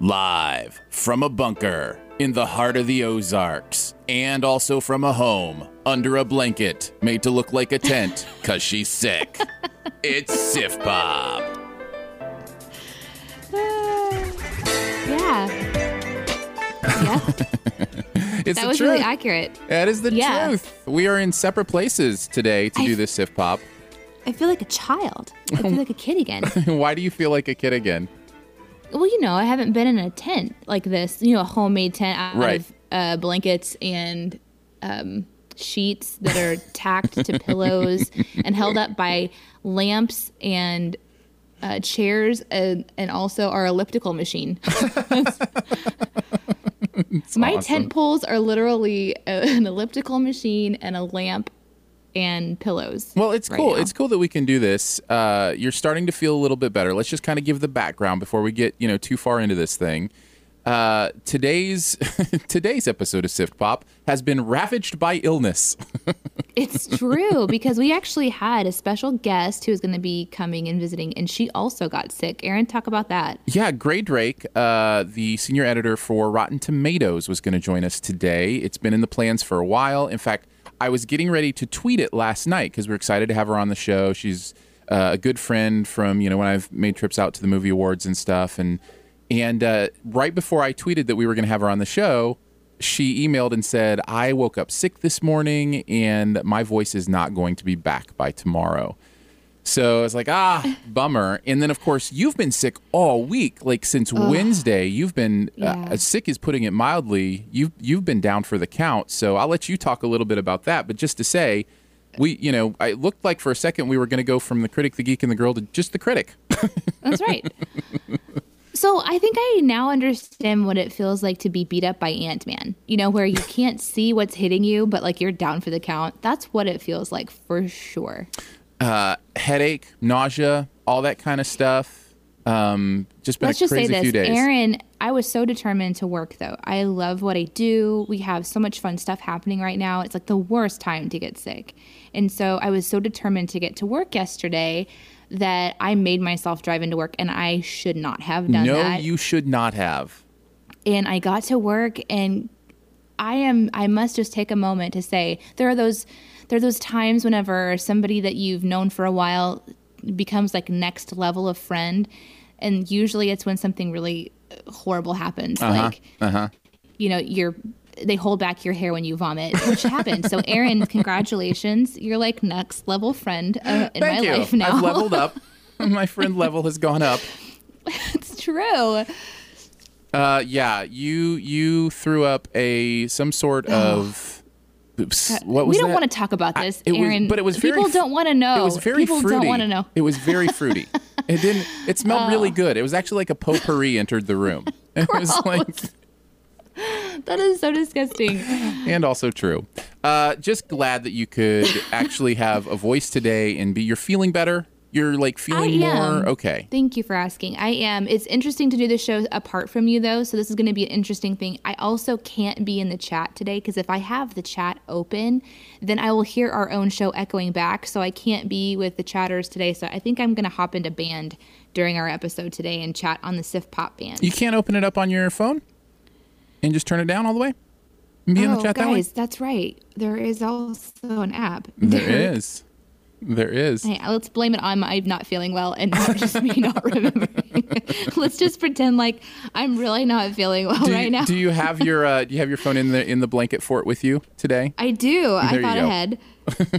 Live from a bunker in the heart of the Ozarks, and also from a home under a blanket made to look like a tent because she's sick. it's Sift Pop. Uh, yeah. Yeah. It's that the was truth. really accurate. That is the Yeah. truth. We are in separate places today to I- do this Sift Pop. I feel like a child. I feel like a kid again. Why do you feel like a kid again? Well, you know, I haven't been in a tent like this, you know, a homemade tent out Right. of uh, blankets and um, sheets that are tacked to pillows and held up by lamps and uh, chairs and, and also our elliptical machine. My awesome. tent poles are literally a, an elliptical machine and a lamp and pillows. Well, it's right cool. now. It's cool that we can do this. Uh, you're starting to feel a little bit better. Let's just kind of give the background before we get you know too far into this thing. Uh, today's today's episode of Sift Pop has been ravaged by illness. It's true because we actually had a special guest who was going to be coming and visiting, and she also got sick. Aaron, talk about that. yeah, Grae Drake, uh, the senior editor for Rotten Tomatoes, was going to join us today. It's been in the plans for a while. In fact, I was getting ready to tweet it last night because we're excited to have her on the show. She's uh, a good friend from you know when I've made trips out to the movie awards and stuff, and and uh, right before I tweeted that we were going to have her on the show, she emailed and said, "I woke up sick this morning, and my voice is not going to be back by tomorrow." So I was like, ah, bummer. And then, of course, you've been sick all week. Like since Wednesday, you've been Yeah. uh, sick is putting it mildly. You've you've been down for the count. So I'll let you talk a little bit about that. But just to say, we, you know, it looked like for a second we were going to go from the critic, the geek, and the girl to just the critic. That's right. so I think I now understand what it feels like to be beat up by Ant Man. You know, where you can't see what's hitting you, but like you're down for the count. That's what it feels like for sure. Uh, headache, nausea, all that kind of stuff. Um, just been Let's a just say crazy few this, days. Aaron. I was so determined to work though. I love what I do. We have so much fun stuff happening right now. It's like the worst time to get sick. And so I was so determined to get to work yesterday that I made myself drive into work and I should not have done no, that. you should not have. and I got to work and I am I must just take a moment to say there are those there are those times whenever somebody that you've known for a while becomes like next level of friend and usually it's when something really horrible happens like Uh-huh. you know you're they hold back your hair when you vomit which happened so Aaron congratulations you're like next level friend uh, in Thank my you. life now I've leveled up. My friend level has gone up. it's true Uh, yeah, you you threw up a some sort of. Oops, what was we don't that? want to talk about this, It was- Aaron. but it was very people don't want to know. It was very people fruity. don't want to know. It was very fruity. it didn't. It smelled really Oh. good. It was actually like a potpourri entered the room. It was like, That is so disgusting. and also true. Uh, just glad that you could actually have a voice today and be. You're feeling better. You're like feeling more okay. Thank you for asking. I am. It's interesting to do the show apart from you, though. So this is going to be an interesting thing. I also can't be in the chat today because if I have the chat open, then I will hear our own show echoing back. So I can't be with the chatters today. So I think I'm going to hop into band during our episode today and chat on the Sift Pop band. You can't open it up on your phone and just turn it down all the way. And be in the oh, chat that way. guys, that's right. There is also an app. There is. There is. Hey, let's blame it on my not feeling well and not just me not remembering. let's just pretend like I'm really not feeling well do you, right now. Do you have your uh, do you have your phone in the in the blanket fort with you today? I do. I There you thought go. ahead.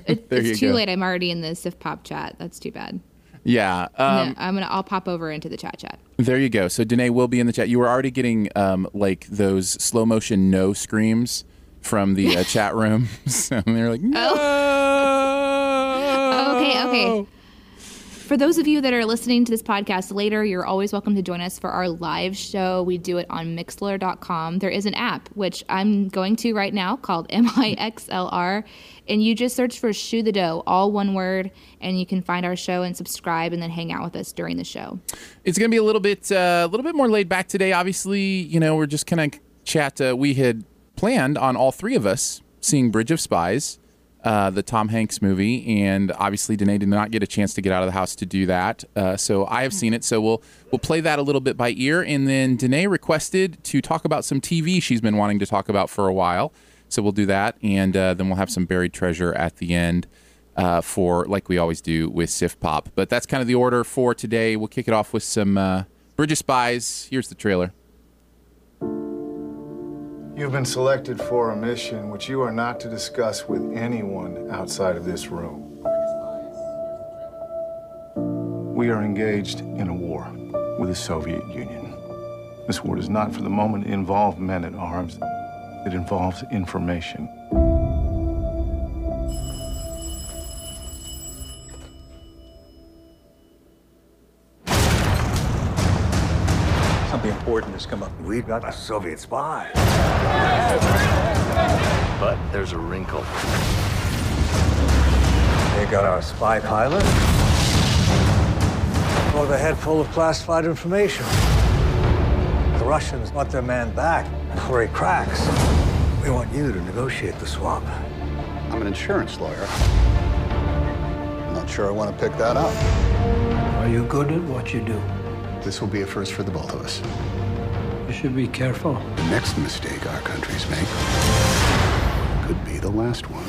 It, There you it's too go. late. I'm already in the Sift Pop chat. That's too bad. Yeah. Um, no, I'm gonna. I'll pop over into the chat chat. There you go. So Danae will be in the chat. You were already getting um, like those slow motion no screams from the uh, chat room. so they're like, no. Oh, okay, okay. For those of you that are listening to this podcast later, you're always welcome to join us for our live show. We do it on Mixlr.com. There is an app, which I'm going to right now, called MIXLR. And you just search for Shoe the Dough, all one word, and you can find our show and subscribe and then hang out with us during the show. It's going to be a little bit uh, a little bit more laid back today. Obviously, you know, we're just kind of chat. Uh, we had planned on all three of us seeing Bridge of Spies, uh, the Tom Hanks movie, and obviously Danae did not get a chance to get out of the house to do that. Uh, so I have seen it. So we'll we'll play that a little bit by ear, and then Danae requested to talk about some TV she's been wanting to talk about for a while. So we'll do that, and uh, then we'll have some buried treasure at the end uh, for like we always do with Sift Pop. But that's kind of the order for today. We'll kick it off with some uh, Bridge of Spies. Here's the trailer. You've been selected for a mission which you are not to discuss with anyone outside of this room. We are engaged in a war with the Soviet Union. This war does not for the moment involve men at arms, it involves information. Something important has come up. We've got a Soviet spy. But there's a wrinkle. They got our spy pilot. Or the head full of classified information. The Russians want their man back before he cracks. We want you to negotiate the swap. I'm an insurance lawyer. I'm not sure I want to pick that up. Are you good at what you do? This will be a first for the both of us. You should be careful. The next mistake our countries make could be the last one.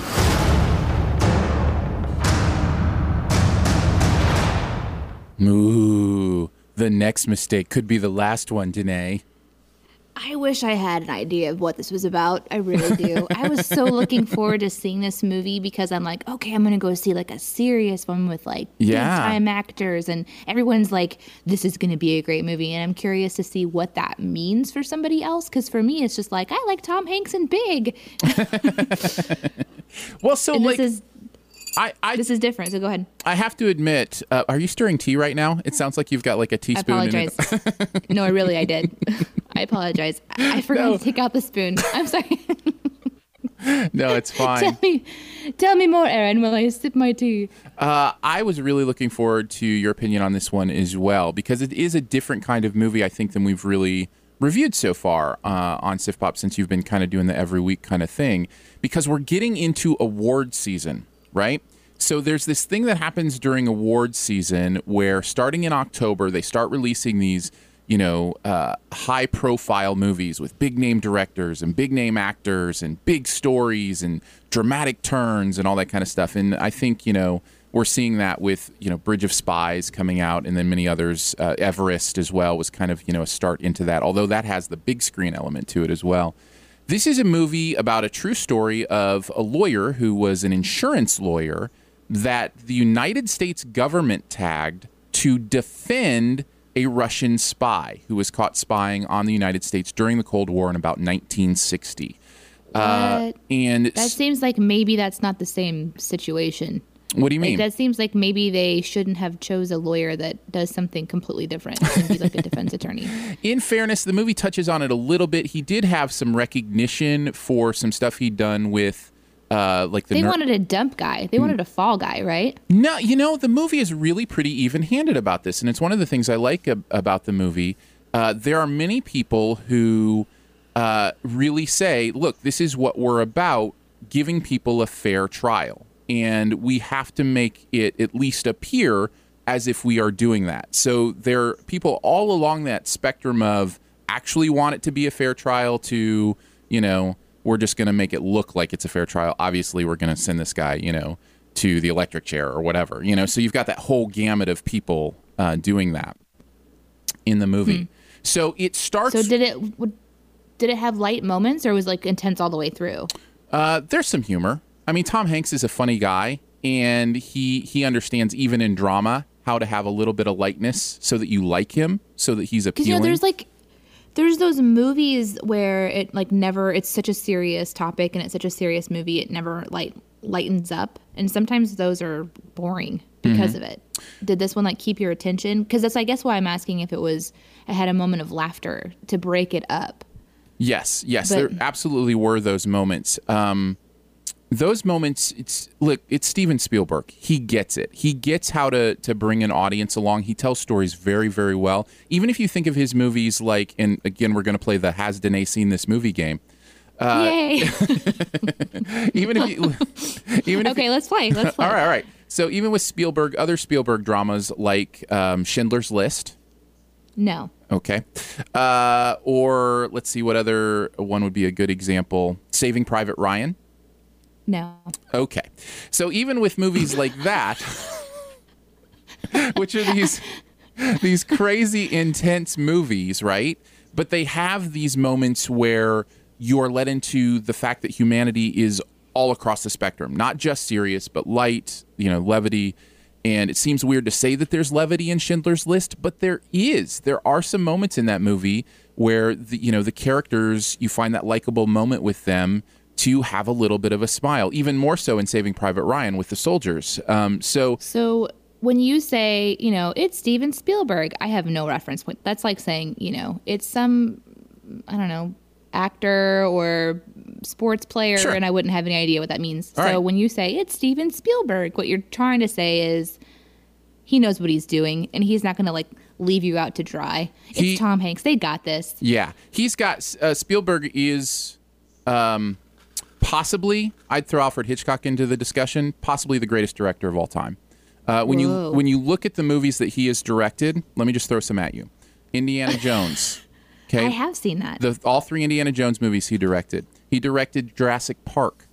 Ooh, the next mistake could be the last one, Danae. I wish I had an idea of what this was about. I really do. I was so looking forward to seeing this movie because I'm like, okay, I'm gonna go see like a serious one with like Yeah. big time actors, and everyone's like, this is gonna be a great movie, and I'm curious to see what that means for somebody else. Because for me, it's just like I like Tom Hanks and Big, Well, so and like this is I I, this is different. So go ahead. I have to admit, uh, are you stirring tea right now? It sounds like you've got like a teaspoon. in it. apologize. no, I really I did. I apologize. I forgot No. to take out the spoon. I'm sorry. no, it's fine. tell me, tell me more, Aaron, while I sip my tea. Uh, I was really looking forward to your opinion on this one as well because it is a different kind of movie, I think, than we've really reviewed so far uh, on Sift Pop since you've been kind of doing the every week kind of thing. Because we're getting into award season, right? So there's this thing that happens during award season where starting in October, they start releasing these you know, uh, high profile movies with big name directors and big name actors and big stories and dramatic turns and all that kind of stuff. And I think, you know, we're seeing that with, you know, Bridge of Spies coming out and then many others. Uh, Everest as well was kind of, you know, a start into that, although that has the big screen element to it as well. This is a movie about a true story of a lawyer who was an insurance lawyer that the United States government tagged to defend a Russian spy who was caught spying on the United States during the Cold War in about 1960. Uh, and That seems like maybe that's not the same situation. what do you Like mean? that seems like maybe they shouldn't have chose a lawyer that does something completely different like a defense attorney. in fairness, the movie touches on it a little bit. He did have some recognition for some stuff he'd done with, uh, like the They ner- wanted a dump guy. They wanted a fall guy, right? No, you know, the movie is really pretty even handed about this. And it's one of the things I like ab- about the movie. Uh, there are many people who uh, really say, look, this is what we're about giving people a fair trial. And we have to make it at least appear as if we are doing that. So there are people all along that spectrum of actually want it to be a fair trial to, you know, we're just going to make it look like it's a fair trial. Obviously, we're going to send this guy, you know, to the electric chair or whatever. You know, so you've got that whole gamut of people uh, doing that in the movie. So it starts. Hmm. So did it did it have light moments or was it, like intense all the way through? Uh, there's some humor. I mean, Tom Hanks is a funny guy, and he he understands even in drama how to have a little bit of lightness so that you like him, so that he's Because appealing. you know, there's like there's those movies where it like never it's such a serious topic and it's such a serious movie it never like lightens up and sometimes those are boring because Mm-hmm. of it. Did this one like keep your attention? Because that's I guess why I'm asking if it was it had a moment of laughter to break it up. Yes, yes, But- there absolutely were those moments. Um, those moments, it's look, it's Steven Spielberg. He gets it. He gets how to to bring an audience along. He tells stories very, very well. Even if you think of his movies like, and again, we're going to play the Has Danae seen this movie game. Uh, Yay! Even if you, even if okay, let's play. Let's play. all right, all right. So even with Spielberg, other Spielberg dramas like um, Schindler's List. No. Okay. Uh, or let's see what other one would be a good example. Saving Private Ryan. No. Okay. So even with movies like that, which are these these crazy intense movies, right? But they have these moments where you're led into the fact that humanity is all across the spectrum, not just serious, but light, you know, levity. And it seems weird to say that there's levity in Schindler's List, but there is. There are some moments in that movie where the you know the characters you find that likable moment with them to have a little bit of a smile, even more so in Saving Private Ryan with the soldiers. Um, so So when you say, you know, it's Steven Spielberg, I have no reference point. That's like saying, you know, it's some, I don't know, actor or sports player, Sure. and I wouldn't have any idea what that means. All so right. when you say it's Steven Spielberg, what you're trying to say is he knows what he's doing, and he's not going to like leave you out to dry. It's He- Tom Hanks. They got this. Yeah, he's got uh, Spielberg is um, possibly I'd throw Alfred Hitchcock into the discussion. Possibly the greatest director of all time. Uh, when you when you look at the movies that he has directed, let me just throw some at you. Indiana Jones. Okay, I have seen that. the all three Indiana Jones movies he directed. He directed Jurassic Park.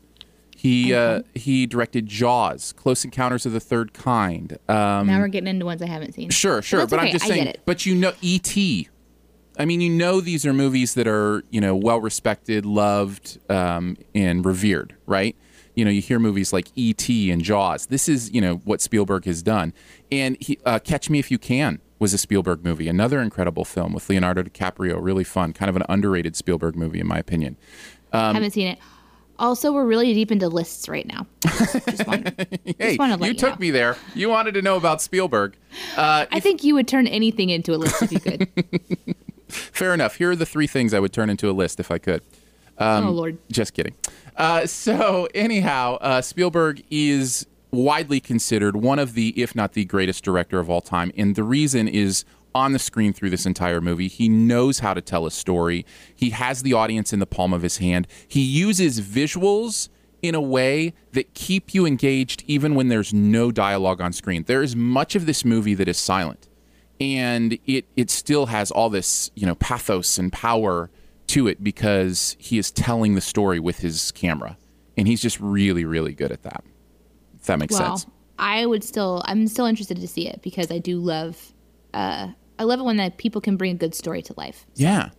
He uh, he directed Jaws, Close Encounters of the Third Kind. Um, now we're getting into ones I haven't seen. Sure, sure, but I'm okay, just I get saying. it. But you know, E.T. I mean, you know, these are movies that are you know well respected, loved, um, and revered, right? You know, you hear movies like E.T. and Jaws. This is you know what Spielberg has done, and he, uh, Catch Me If You Can was a Spielberg movie, another incredible film with Leonardo DiCaprio, really fun, kind of an underrated Spielberg movie in my opinion. Um, haven't seen it. Also, we're really deep into lists right now. Just wanted, Hey, wanted to let you you took know. me there. You wanted to know about Spielberg. Uh, I think you would turn anything into a list if you could. fair enough. Here are the three things I would turn into a list if I could. Um, oh Lord. Just kidding. Uh, so, anyhow, uh, Spielberg is widely considered one of the, if not the greatest director of all time. And the reason is on the screen through this entire movie. He knows how to tell a story, he has the audience in the palm of his hand. He uses visuals in a way that keep you engaged even when there's no dialogue on screen. There is much of this movie that is silent and it it still has all this you know pathos and power to it because he is telling the story with his camera and he's just really really good at that if that makes Well, sense I would still. I'm still interested to see it because I do love. Uh, I love it when that people can bring a good story to life. yeah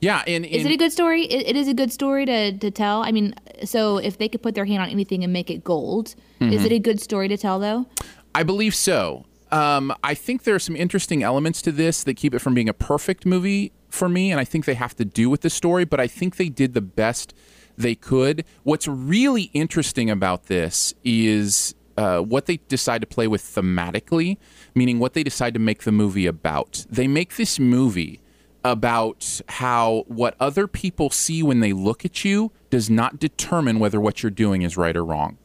yeah and, Is it a good story? It, it is a good story to, to tell. I mean, so if they could put their hand on anything and make it gold, Mm-hmm. is it a good story to tell though? I believe so. Um, I think there are some interesting elements to this that keep it from being a perfect movie for me, and I think they have to do with the story, but I think they did the best they could. What's really interesting about this is uh, what they decide to play with thematically, meaning what they decide to make the movie about. They make this movie about how what other people see when they look at you does not determine whether what you're doing is right or wrong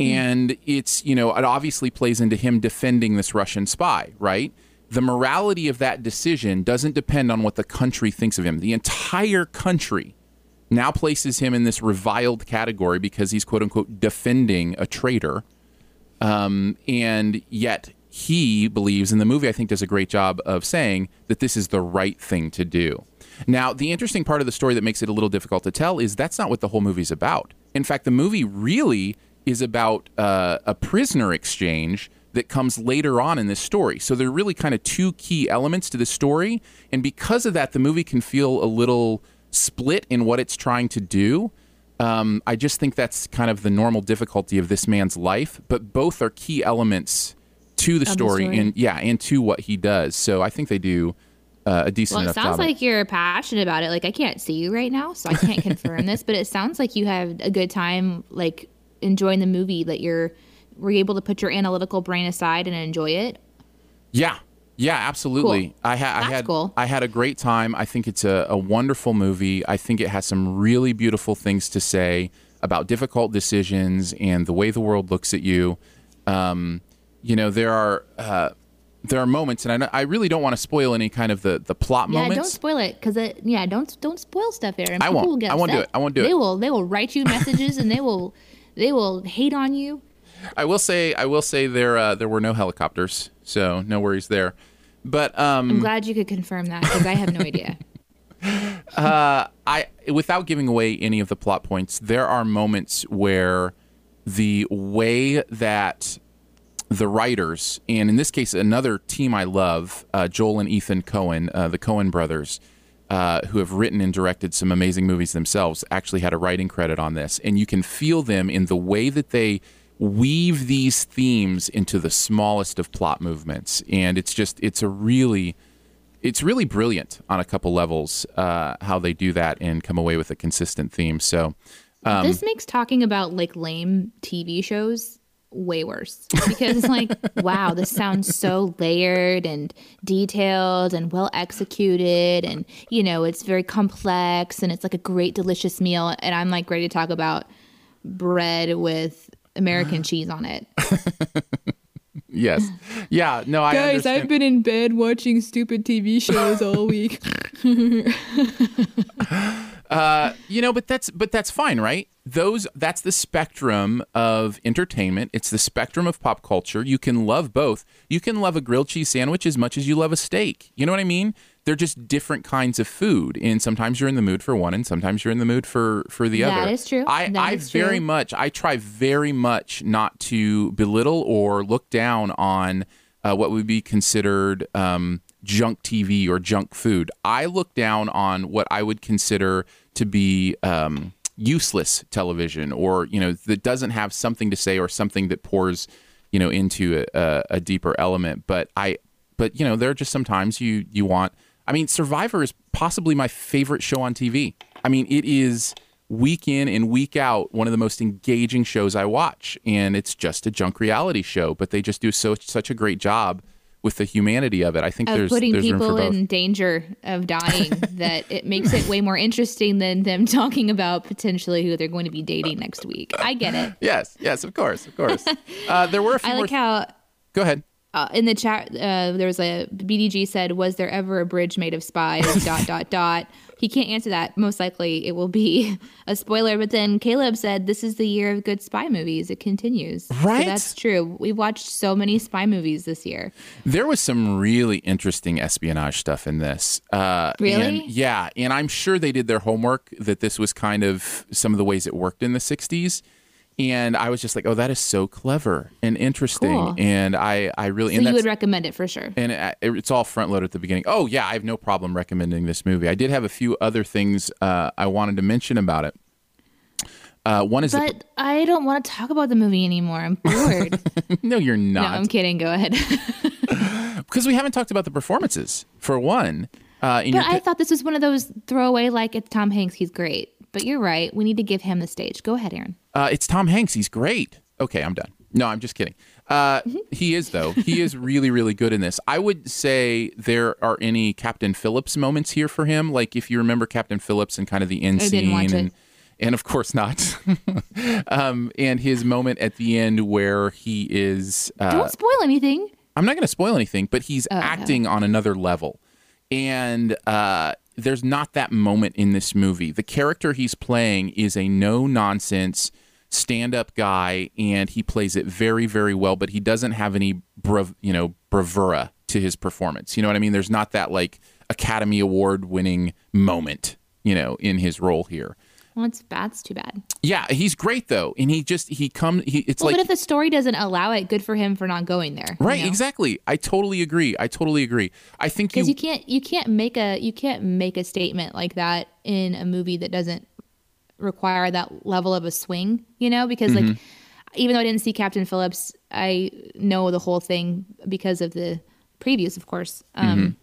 and it's you know it obviously plays into him defending this Russian spy, right? The morality of that decision doesn't depend on what the country thinks of him. The entire country now places him in this reviled category because he's quote unquote defending a traitor, um, and yet he believes in the movie. I think does a great job of saying that this is the right thing to do. Now, the interesting part of the story that makes it a little difficult to tell is that's not what the whole movie's about. In fact, the movie really is about uh, a prisoner exchange that comes later on in this story. So there are really kind of two key elements to the story, and because of that, the movie can feel a little split in what it's trying to do. Um, I just think that's kind of the normal difficulty of this man's life, but both are key elements to the the story, story. and yeah, and to what he does. So I think they do uh, a decent Well, it sounds like you're passionate about it. Like I can't see you right now, so I can't confirm this, but it sounds like you had a good time, like enjoying the movie. That you're were you able to put your analytical brain aside and enjoy it. Yeah, yeah, absolutely. Cool. I, ha- I had cool. I had a great time. I think it's a, a wonderful movie. I think it has some really beautiful things to say about difficult decisions and the way the world looks at you. Um, you know, there are uh, there are moments, and I, I really don't want to spoil any kind of the the plot Yeah, moments. Yeah, don't spoil it because it. Yeah, don't don't spoil stuff, Aaron. I won't. I won't do it. I won't do they it. They will. They will write you messages and they will they will hate on you. I will say I will say there uh, there were no helicopters, so no worries there. But um, I'm glad you could confirm that because I have no idea. I without giving away any of the plot points, there are moments where the way that the writers, and in this case, another team I love, uh, Joel and Ethan Coen, uh, the Coen brothers, uh, who have written and directed some amazing movies themselves, actually had a writing credit on this, and you can feel them in the way that they weave these themes into the smallest of plot movements, and it's just it's a really it's really brilliant on a couple levels uh, how they do that and come away with a consistent theme. So, um, this makes talking about like lame TV shows way worse because it's like, wow, this sounds so layered and detailed and well executed, and you know, it's very complex and it's like a great, delicious meal. And I'm like ready to talk about bread with American cheese on it. yes, yeah, no, I understand. I've been in bed watching stupid TV shows all week. Uh, you know, but that's but that's fine, right? Those that's the spectrum of entertainment. It's the spectrum of pop culture. You can love both. You can love a grilled cheese sandwich as much as you love a steak. You know what I mean? They're just different kinds of food, and sometimes you're in the mood for one, and sometimes you're in the mood for for the That other. is true. I That I very true. much I try very much not to belittle or look down on uh, what would be considered um, junk TV or junk food. I look down on what I would consider to be um, useless television, or you know that doesn't have something to say or something that pours you know into a, a, deeper element. But I, but you know, there are just sometimes you you want. I mean, Survivor is possibly my favorite show on TV. I mean, it is week in and week out one of the most engaging shows I watch, and it's just a junk reality show, but they just do so such a great job with the humanity of it. I think of there's putting there's people in danger of dying that it makes it way more interesting than them talking about potentially who they're going to be dating next week. I get it. yes, yes, of course, of course. uh, there were a few I like more. how Go ahead. Uh, in the chat uh, there was a BDG said, "Was there ever a bridge made of spies?" dot dot dot. He can't answer that. Most likely, it will be a spoiler. But then Caleb said, "This is the year of good spy movies. It continues." Right? So that's true. We've watched so many spy movies this year. There was some really interesting espionage stuff in this. Uh, Really? and- yeah, and I'm sure they did their homework that this was kind of some of the ways it worked in the 60s. And I was just like, oh, that is so clever and interesting. Cool. And I, I really, So you would recommend it for sure. and it- it's all front loaded at the beginning. Oh yeah, I have no problem recommending this movie. I did have a few other things uh, I wanted to mention about it. Uh, one is the, But I don't want to talk about the movie anymore. I'm bored. no, you're no, not I'm kidding. Go ahead. because we haven't talked about the performances for one. Uh, but your I thought this was one of those throwaway, like it's Tom Hanks. He's great. But you're right. We need to give him the stage. Go ahead, Aaron. Uh, it's Tom Hanks. He's great. Okay, I'm done. No, I'm just kidding. Uh, Mm-hmm. he is though. He is really, really good in this. I would say there are any Captain Phillips moments here for him. Like if you remember Captain Phillips and kind of the end I didn't watch scene, and it. and of course not. um, and his moment at the end where he is. Uh, Don't spoil anything. I'm not going to spoil anything, but he's Oh, okay. acting on another level. And uh, there's not that moment in this movie. The character he's playing is a no nonsense stand up guy, and he plays it very, very well, but he doesn't have any, brav- you know, bravura to his performance. You know what I mean? There's not that like Academy Award winning moment, you know, in his role here. Well, it's bad. It's too bad. Yeah, he's great though, and he just he come he it's Well, like but if the story doesn't allow it, good for him for not going there. you right know? exactly. I totally agree. I totally agree. I think you, because you can't you can't make a you can't make a statement like that in a movie that doesn't require that level of a swing you know because like even though i didn't see captain phillips i know the whole thing because of the previews of course um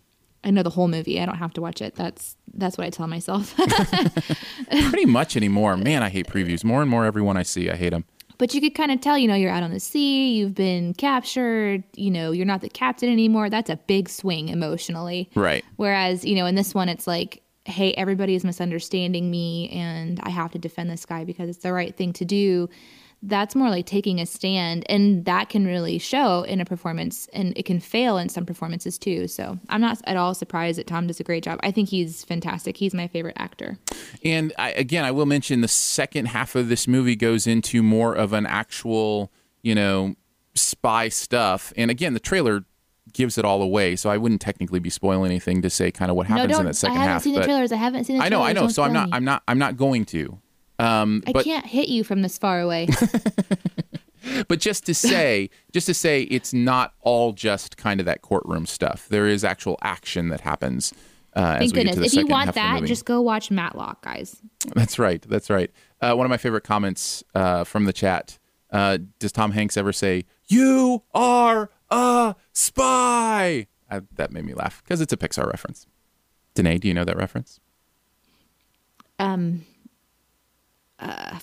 i know the whole movie i don't have to watch it that's that's what i tell myself pretty much anymore. Man, I hate previews more and more. Everyone I see, I hate them. but you could kind of tell you know you're out on the sea you've been captured you know you're not the captain anymore that's a big swing emotionally Right. Whereas, you know, in this one, it's like, hey, everybody is misunderstanding me and I have to defend this guy because it's the right thing to do. That's more like taking a stand. And that can really show in a performance and it can fail in some performances too. So I'm not at all surprised that Tom does a great job. I think he's fantastic. He's my favorite actor. And I, again, I will mention the second half of this movie goes into more of an actual, you know, spy stuff. And again, the trailer gives it all away, so I wouldn't technically be spoiling anything to say kind of what happens no, in that second I haven't half. seen the trailers. I haven't seen the I know. I know. Don't So I'm not, me. I'm not, I'm not going to. Um, I but can't hit you from this far away. but just to say, just to say, it's not all just kind of that courtroom stuff. There is actual action that happens. Uh, as Thank goodness. If you want half of the that, just go watch Matlock, guys. That's right. That's right. Uh, one of my favorite comments uh, from the chat. Uh, does Tom Hanks ever say, "You are a spy"? Uh, that made me laugh because it's a Pixar reference. Danae, do you know that reference? um uh,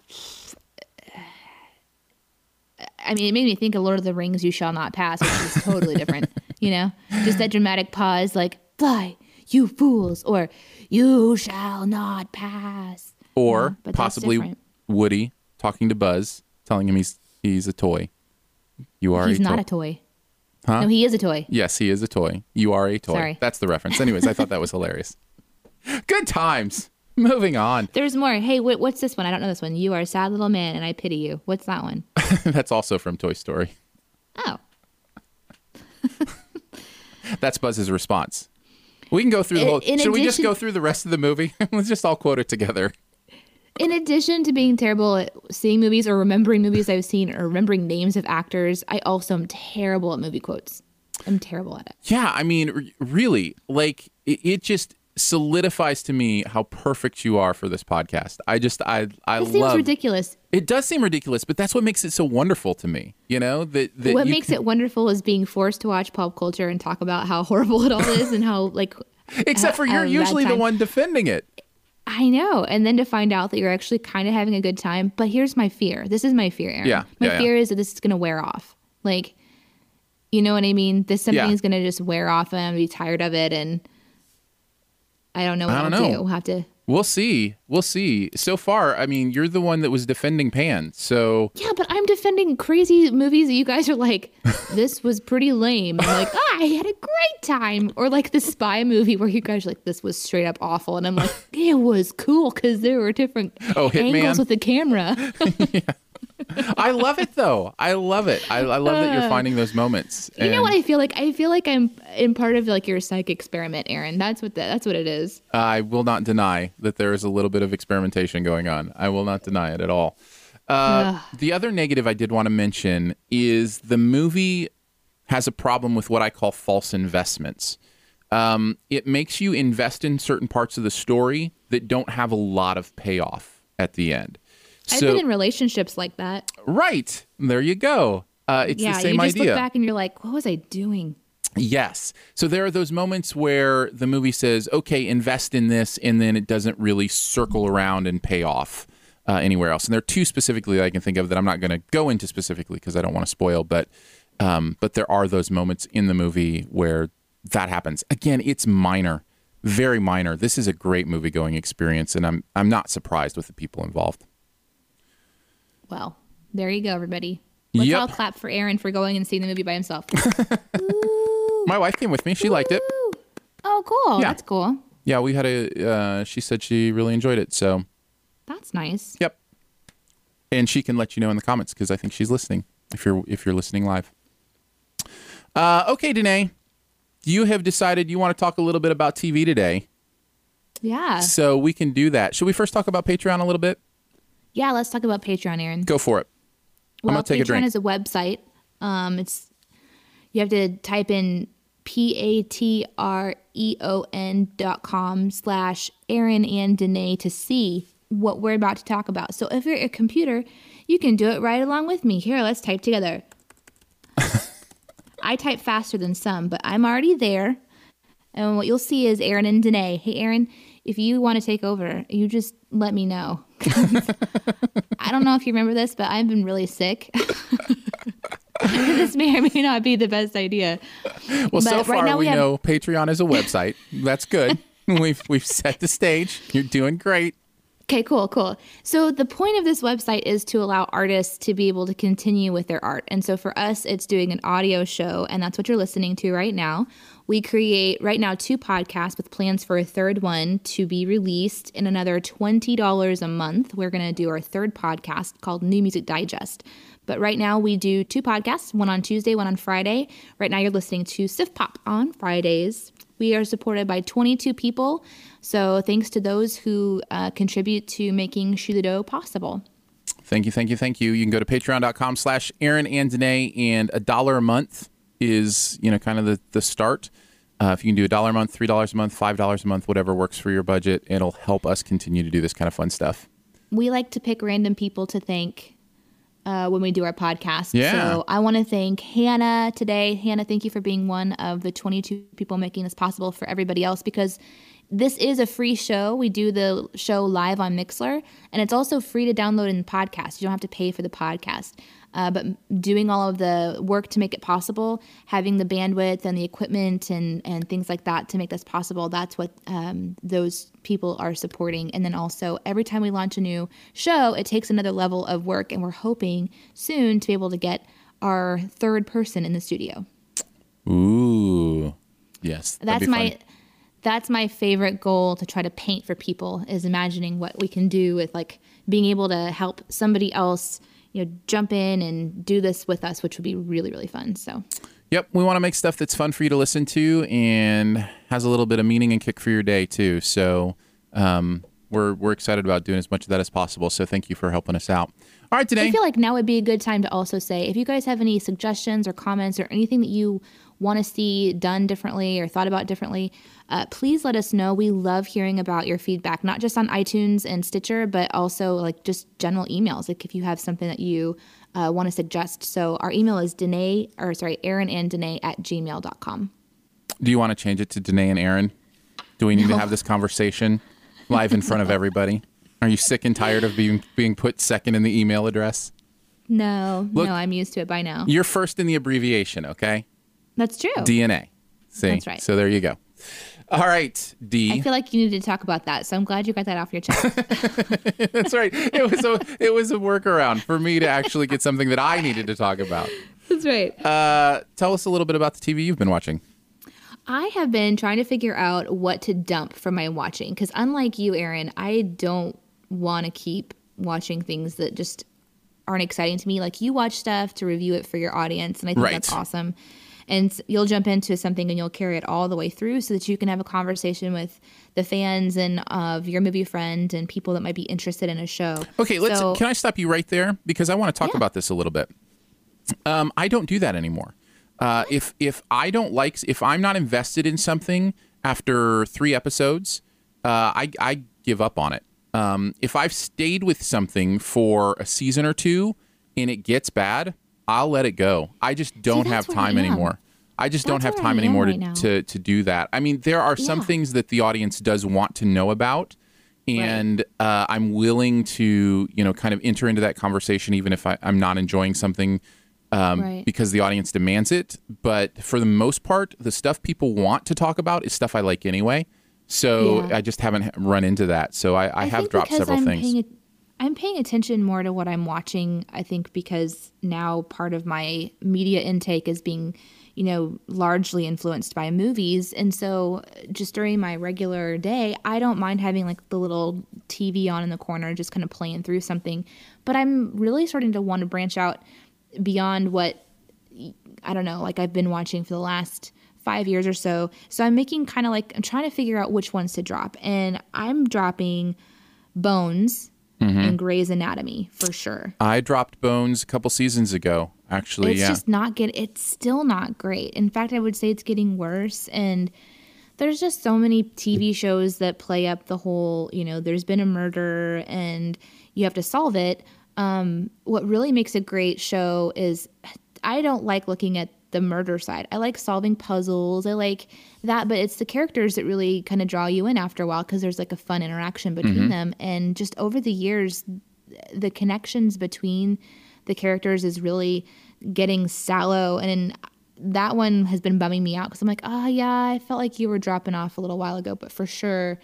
I mean, it made me think of Lord of the Rings, You Shall Not Pass, which is totally different, you know? Just that dramatic pause, like, fly, you fools, or you shall not pass. Or Yeah, possibly. Woody talking to Buzz, telling him he's he's a toy. You are He's a not toy. a toy. Huh? No, he is a toy. Yes, he is a toy. You are a toy. Sorry. That's the reference. Anyways, I thought that was hilarious. Good times. Moving on. There's more. Hey, wait, what's this one? I don't know this one. You are a sad little man, and I pity you. What's that one? That's also from Toy Story. Oh, That's Buzz's response. We can go through the whole. in should we just go through the rest of the movie? Let's just all quote it together. in addition to being terrible at seeing movies or remembering movies I've seen or remembering names of actors, I also am terrible at movie quotes. I'm terrible at it. Yeah, I mean, r- really, like it, it just solidifies to me how perfect you are for this podcast. I just, I, I love It seems love. ridiculous. It does seem ridiculous, but that's what makes it so wonderful to me. You know that. that what makes can- it wonderful is being forced to watch pop culture and talk about how horrible it all is and how like Except for you're have a bad usually the one defending it. I know. And then to find out that you're actually kind of having a good time. But here's my fear. This is my fear, Aaron. Yeah, My yeah, yeah. fear is that this is going to wear off. Like, you know what I mean? This something Yeah. is going to just wear off and I'm going to be tired of it. And I don't know what I don't I'll know. do. We'll have to. We'll see. We'll see. So far, I mean, you're the one that was defending Pan. So Yeah, but I'm defending crazy movies that you guys are like, this was pretty lame. I'm like, ah, I had a great time. Or like the spy movie where you guys are like, this was straight up awful. And I'm like, it was cool because there were different Oh, Hitman? angles with the camera. I love it, though. I love it. I, I love that you're finding those moments. You know what I feel like? I feel like I'm in part of like your psych experiment, Aaron. That's what the, that's what it is. I will not deny that there is a little bit of experimentation going on. I will not deny it at all. Uh, the other negative I did want to mention is the movie has a problem with what I call false investments. Um, it makes you invest in certain parts of the story that don't have a lot of payoff at the end. I've So, been in relationships like that. right there you go. Uh, it's yeah, the same you just idea. look back and you're like, what was I doing? Yes. So there are those moments where the movie says, okay, invest in this, and then it doesn't really circle around and pay off uh, anywhere else. And there are two specifically that I can think of that I'm not going to go into specifically because I don't want to spoil, but um, but there are those moments in the movie where that happens. Again, it's minor, very minor. This is a great movie going experience, and I'm I'm not surprised with the people involved. Well, there you go, everybody. Let's Yep. all clap for Aaron for going and seeing the movie by himself. My wife came with me. She liked it. oh, cool. Yeah. That's cool. Yeah, we had a. Uh, she said she really enjoyed it. So That's nice. Yep. And she can let you know in the comments because I think she's listening. If you're if you're listening live. Uh, okay, Danae, you have decided you want to talk a little bit about TV today. Yeah. So we can do that. Should we first talk about Patreon a little bit? Yeah, let's talk about Patreon, Aaron. Go for it. I'm Well, gonna take a Patreon drink. is a website. Um, it's you have to type in p a t r e o n dot com slash Aaron and Danae to see what we're about to talk about. So if you're a computer, you can do it right along with me. Here, let's type together. I type faster than some, but I'm already there. And what you'll see is Aaron and Danae. Hey, Aaron, if you want to take over, you just let me know. I don't know if you remember this, but I've been really sick. this may or may not be the best idea. Well, so But right far now we, we have- know Patreon is a website. That's good. we've we've set the stage. You're doing great. Okay, cool, cool. So the point of this website is to allow artists to be able to continue with their art. And so for us, it's doing an audio show, and that's what you're listening to right now. We create right now two podcasts with plans for a third one to be released in another $20 a month. We're going to do our third podcast called New Music Digest. But right now we do two podcasts, one on Tuesday, one on Friday. Right now you're listening to Sift Pop on Fridays. We are supported by 22 people. So thanks to those who uh, contribute to making Shoe the Dough possible. Thank you, thank you, thank you. You can go to patreon.com slash Aaron and Danae, and a dollar a month is, you know, kind of the, the start. Uh, if you can do a dollar a month, three dollars a month, five dollars a month, whatever works for your budget, it'll help us continue to do this kind of fun stuff. We like to pick random people to thank uh, when we do our podcast. Yeah. So I want to thank Hannah today. Hannah, thank you for being one of the 22 people making this possible for everybody else because this is a free show. We do the show live on Mixlr, and it's also free to download in the podcast. You don't have to pay for the podcast. Uh, but doing all of the work to make it possible, having the bandwidth and the equipment and, and things like that to make this possible, that's what um, those people are supporting. And then also, every time we launch a new show, it takes another level of work, and we're hoping soon to be able to get our third person in the studio. Ooh. Yes. That's my fun. that's my favorite goal to try to paint for people is imagining what we can do with like being able to help somebody else you know jump in and do this with us which would be really really fun so Yep, we want to make stuff that's fun for you to listen to and has a little bit of meaning and kick for your day too. So um, we're we're excited about doing as much of that as possible. So thank you for helping us out. All right, today i feel like now would be a good time to also say if you guys have any suggestions or comments or anything that you want to see done differently or thought about differently uh, please let us know we love hearing about your feedback not just on itunes and stitcher but also like just general emails like if you have something that you uh, want to suggest so our email is danae or sorry aaron and danae at gmail.com Do you want to change it to Danae and Aaron? Do we need to have this conversation live in front of everybody? Are you sick and tired of being being put second in the email address? no Look- no i'm used to it by now You're first in the abbreviation, okay? That's true DNA. See, That's right. So there you go. All right, D. i feel like you needed to talk about that so i'm glad you got that off your chest That's right. It was a it was a workaround for me to actually get something that I needed to talk about. that's right Uh, tell us a little bit about the TV you've been watching. I have been trying to figure out what to dump from my watching because, unlike you, Aaron, I don't want to keep watching things that just aren't exciting to me. Like you watch stuff to review it for your audience, and I think Right. that's awesome. And you'll jump into something and you'll carry it all the way through so that you can have a conversation with the fans and of your movie friend and people that might be interested in a show. Okay, let's. So- can I stop you right there because I want to talk Yeah. about this a little bit. Um, I don't do that anymore. Uh, if if I don't like if I'm not invested in something after three episodes, uh, I I give up on it. Um, if I've stayed with something for a season or two and it gets bad, I'll let it go. I just don't have that's I time anymore. I just don't have time anymore right now. to, to to do that. I mean, there are some Yeah. things that the audience does want to know about, and uh, I'm willing to you know kind of enter into that conversation even if I, I'm not enjoying something um, Right. because the audience demands it. But for the most part, the stuff people want to talk about is stuff I like anyway. So Yeah. I just haven't run into that. So I, I, have dropped several I'm things. I'm paying attention more to what I'm watching. I think because now part of my media intake is being, you know, largely influenced by movies, and so just during my regular day, I don't mind having like the little TV on in the corner, just kind of playing through something. But I'm really starting to want to branch out beyond what I don't know, like I've been watching for the last five years or so. So I'm making kind of like I'm trying to figure out which ones to drop, and I'm dropping Bones Mm-hmm. and Grey's Anatomy for sure. I dropped Bones a couple seasons ago. Actually, it's yeah. just not good. It's still not great. In fact, I would say it's getting worse. And there's just so many TV shows that play up the whole, you know, there's been a murder and you have to solve it. Um, what really makes a great show is I don't like looking at the murder side. I like solving puzzles. I like that, but it's the characters that really kind of draw you in after a while because there's like a fun interaction mm-hmm. between them. And just over the years, the connections between the characters is really getting sallow and that one has been bumming me out because i'm like oh yeah i felt like you were dropping off a little while ago but for sure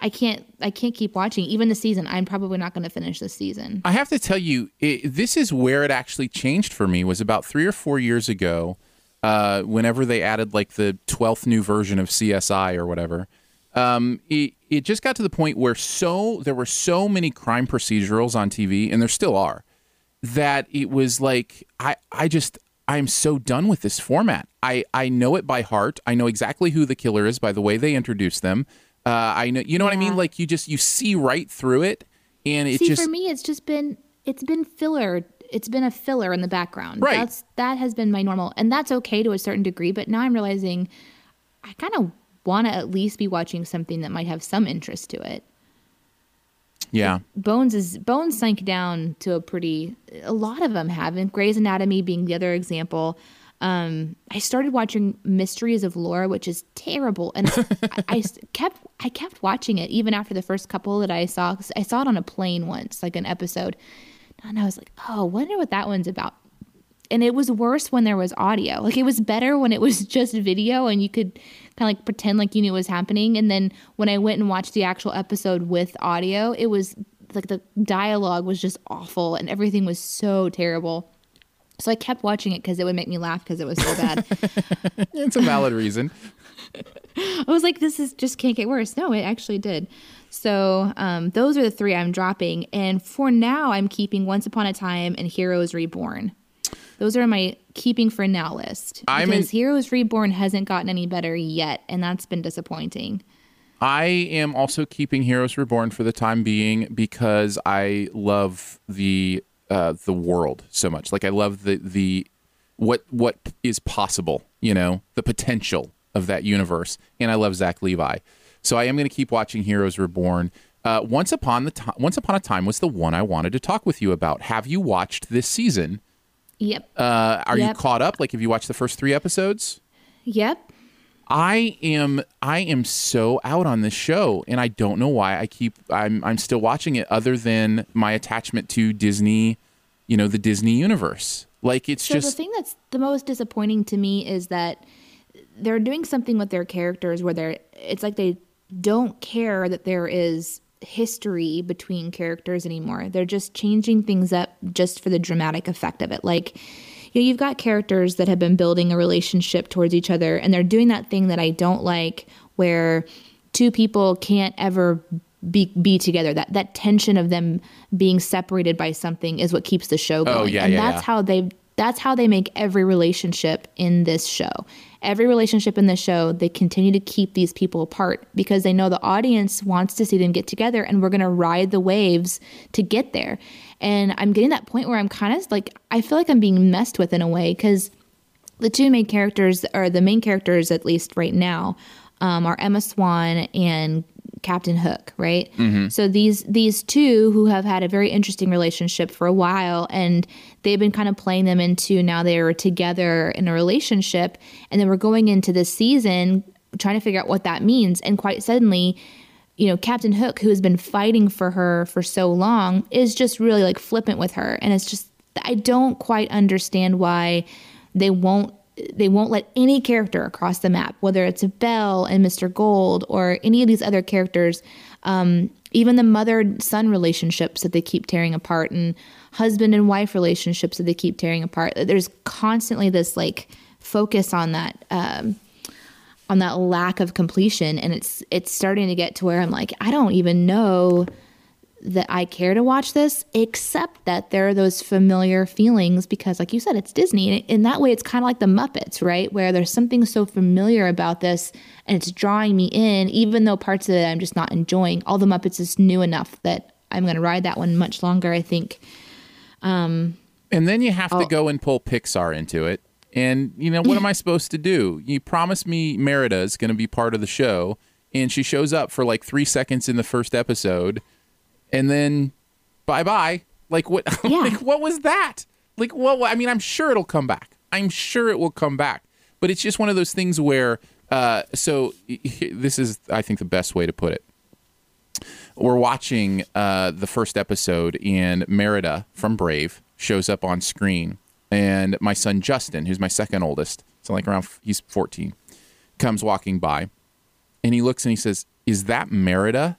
i can't i can't keep watching even the season i'm probably not going to finish this season I have to tell you, it, this is where it actually changed for me. Was about three or four years ago, uh, whenever they added like the twelfth new version of CSI or whatever. Um, it it just got to the point where so there were so many crime procedurals on TV, and there still are, that it was like I I just I'm so done with this format. I I know it by heart. I know exactly who the killer is by the way they introduce them. Uh, I know you know what I mean. Like you just you see right through it, and it see just for me it's just been it's been filler it's been a filler in the background Right. that's that has been my normal and that's okay to a certain degree but now i'm realizing i kind of want to at least be watching something that might have some interest to it yeah. Bones is Bones sank down to a pretty. A lot of them have, and Grey's Anatomy being the other example. Um, I started watching Mysteries of Laura, which is terrible, and I, I kept I kept watching it even after the first couple that I saw. 'cause I saw it on a plane once, like an episode, and I was like, "Oh, wonder what that one's about." And it was worse when there was audio. Like it was better when it was just video and you could kind of like pretend like you knew what was happening. And then when I went and watched the actual episode with audio, it was like the dialogue was just awful and everything was so terrible. So I kept watching it because it would make me laugh because it was so bad. It's a valid reason. I was like, this is just can't get worse. No, it actually did. So um, those are the three I'm dropping. And for now, I'm keeping Once Upon a Time and Heroes Reborn. Those are my keeping for now list. I'm in- Because Heroes Reborn hasn't gotten any better yet, and that's been disappointing. I am also keeping Heroes Reborn for the time being because I love the uh, the world so much. Like I love the the what what is possible. You know, the potential of that universe, and I love Zach Levi. So I am going to keep watching Heroes Reborn. Uh, Once upon the time, Once upon a time was the one I wanted to talk with you about. Have you watched this season? Yep. Uh, are you caught up? Like, have you watched the first three episodes? yep. I am I am so out on this show and I don't know why I keep I'm I'm still watching it other than my attachment to Disney, you know, the Disney universe. Like it's So the thing that's the most disappointing to me is that they're doing something with their characters where they're it's like they don't care that there is history between characters anymore. They're just changing things up just for the dramatic effect of it. Like you know, you've got characters that have been building a relationship towards each other and they're doing that thing that I don't like where two people can't ever be be together. That that tension of them being separated by something is what keeps the show oh, going. Oh, yeah, and yeah, that's yeah. how they that's how they make every relationship in this show. Every relationship in the show, they continue to keep these people apart because they know the audience wants to see them get together and we're going to ride the waves to get there. And I'm getting that point where I'm kind of like I feel like I'm being messed with in a way cuz the two main characters or the main characters at least right now um, are Emma Swan and Captain Hook, right? So these these two who have had a very interesting relationship for a while, and they've been kind of playing them into now they are together in a relationship, and then we're going into this season trying to figure out what that means, and quite suddenly. You know, Captain Hook, who has been fighting for her for so long, is just really like flippant with her. And it's just, I don't quite understand why they won't they won't let any character across the map, whether it's Belle and Mr. Gold or any of these other characters, um, even the mother son relationships that they keep tearing apart and husband and wife relationships that they keep tearing apart. There's constantly this like focus on that. Um, on that lack of completion and it's it's starting to get to where I'm like I don't even know that I care to watch this, except that there are those familiar feelings because, like you said, it's Disney. And in that way, it's kind of like the Muppets, right? Where there's something so familiar about this and it's drawing me in, even though parts of it I'm just not enjoying. All the Muppets is new enough that I'm going to ride that one much longer, I think. Um, and then you have Oh. to go and pull Pixar into it. And, you know, what am I supposed to do? You promised me Merida is going to be part of the show, and she shows up for like three seconds in the first episode, and then bye bye. Like, what? Yeah. like, what was that? Like, what? I mean, I'm sure it'll come back. I'm sure it will come back. But it's just one of those things where, uh, so this is, I think, the best way to put it we're watching uh, the first episode, and Merida from Brave shows up on screen, and my son Justin, who's my second oldest, so like around he's 14, comes walking by, and he looks and he says, "Is that Merida?"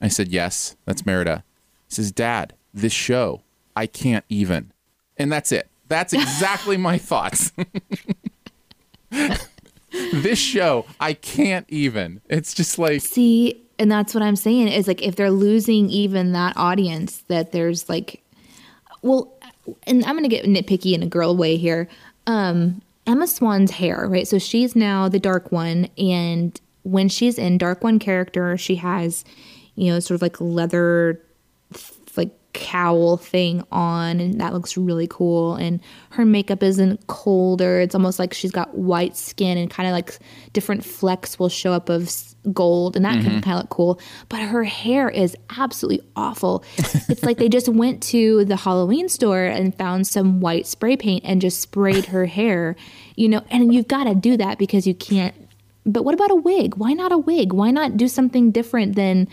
I said, "Yes, that's Merida." He says, "Dad, this show, I can't even," and that's it. That's exactly my thoughts. this show, I can't even. It's just like See, and that's what I'm saying is like if they're losing even that audience, that there's like, well, and I'm gonna get nitpicky in a girl way here. Um, Emma Swan's hair, right? So she's now the dark one, and when she's in dark one character, she has, you know, sort of like leather like cowl thing on and that looks really cool and her makeup isn't colder it's almost like she's got white skin and kind of like different flecks will show up of gold and that can kind of look cool but her hair is absolutely awful. It's like they just went to the halloween store and found some white spray paint and just sprayed her hair you know and you've got to do that because you can't but what about a wig? Why not a wig? Why not do something different than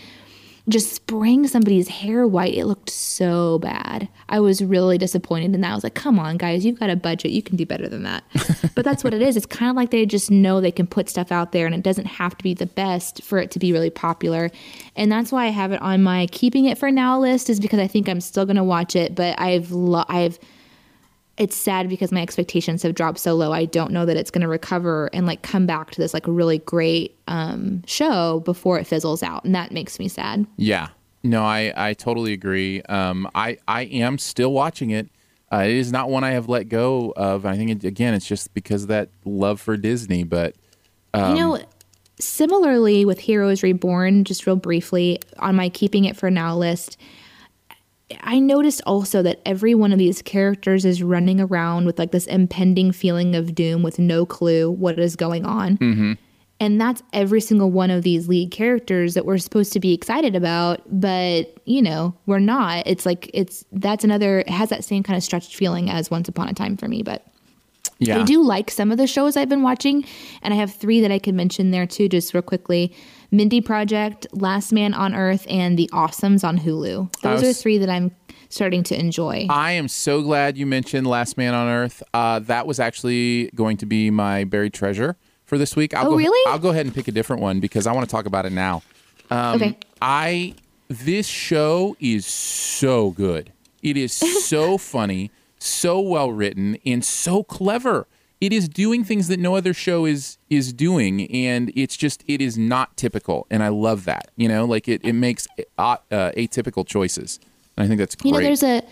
just spraying somebody's hair white. It looked so bad. I was really disappointed in that. I was like, come on, guys, you've got a budget. You can do better than that. but that's what it is. It's kind of like they just know they can put stuff out there and it doesn't have to be the best for it to be really popular. And that's why I have it on my keeping it for now list is because I think I'm still going to watch it, but I've, lo- I've, it's sad because my expectations have dropped so low. I don't know that it's going to recover and like come back to this like really great um, show before it fizzles out, and that makes me sad. Yeah. No, I, I totally agree. Um, I, I am still watching it. Uh, it is not one I have let go of. I think, it, again, it's just because of that love for Disney. But you know, similarly with Heroes Reborn, just real briefly on my keeping it for now list, I noticed also that every one of these characters is running around with like this impending feeling of doom with no clue what is going on. Mm-hmm. And that's every single one of these lead characters that we're supposed to be excited about, but you know, we're not. It's like it's that's another it has that same kind of stretched feeling as Once Upon a Time for me, but yeah. I do like some of the shows I've been watching, and I have three that I could mention there too, just real quickly. Mindy Project, Last Man on Earth, and The Awesomes on Hulu. Those was- are three that I'm starting to enjoy. I am so glad you mentioned Last Man on Earth. Uh, that was actually going to be my buried treasure for this week. I'll Oh, go, really? I'll go ahead and pick a different one because I want to talk about it now. Um, okay. I this show is so good. It is so funny, so well written, and so clever. It is doing things that no other show is is doing, and it's just it is not typical, and I love that. You know, like it it makes uh, atypical choices, and I think that's great. You know, there's a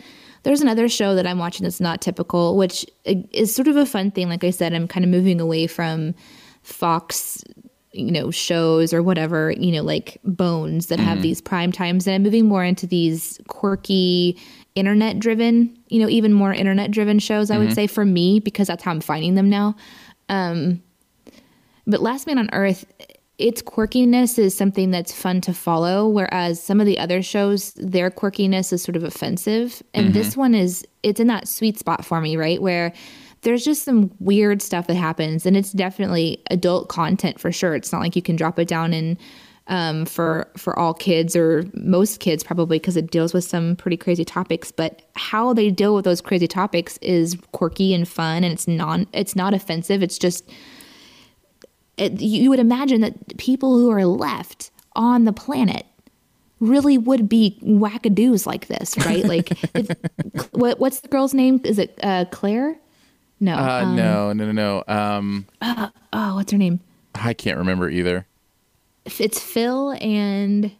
there's another show that I'm watching that's not typical, which is sort of a fun thing. Like I said, I'm kind of moving away from Fox, you know, shows or whatever, you know, like Bones that have these prime times, and I'm moving more into these quirky, internet driven, you know, even more internet driven shows. I would say for me because that's how I'm finding them now. Um, but Last Man on Earth, its quirkiness is something that's fun to follow, whereas some of the other shows, their quirkiness is sort of offensive. And this one is, it's in that sweet spot for me, right? Where there's just some weird stuff that happens, and it's definitely adult content for sure. It's not like you can drop it down in um, for for all kids or most kids probably because it deals with some pretty crazy topics. But how they deal with those crazy topics is quirky and fun, and it's non it's not offensive. It's just it, you would imagine that people who are left on the planet really would be wackadoos like this, right? Like, it, what, what's the girl's name? Is it uh, Claire? No. Uh, um, no, no, no, no. Um, Oh, what's her name? I can't remember either. It's Phil and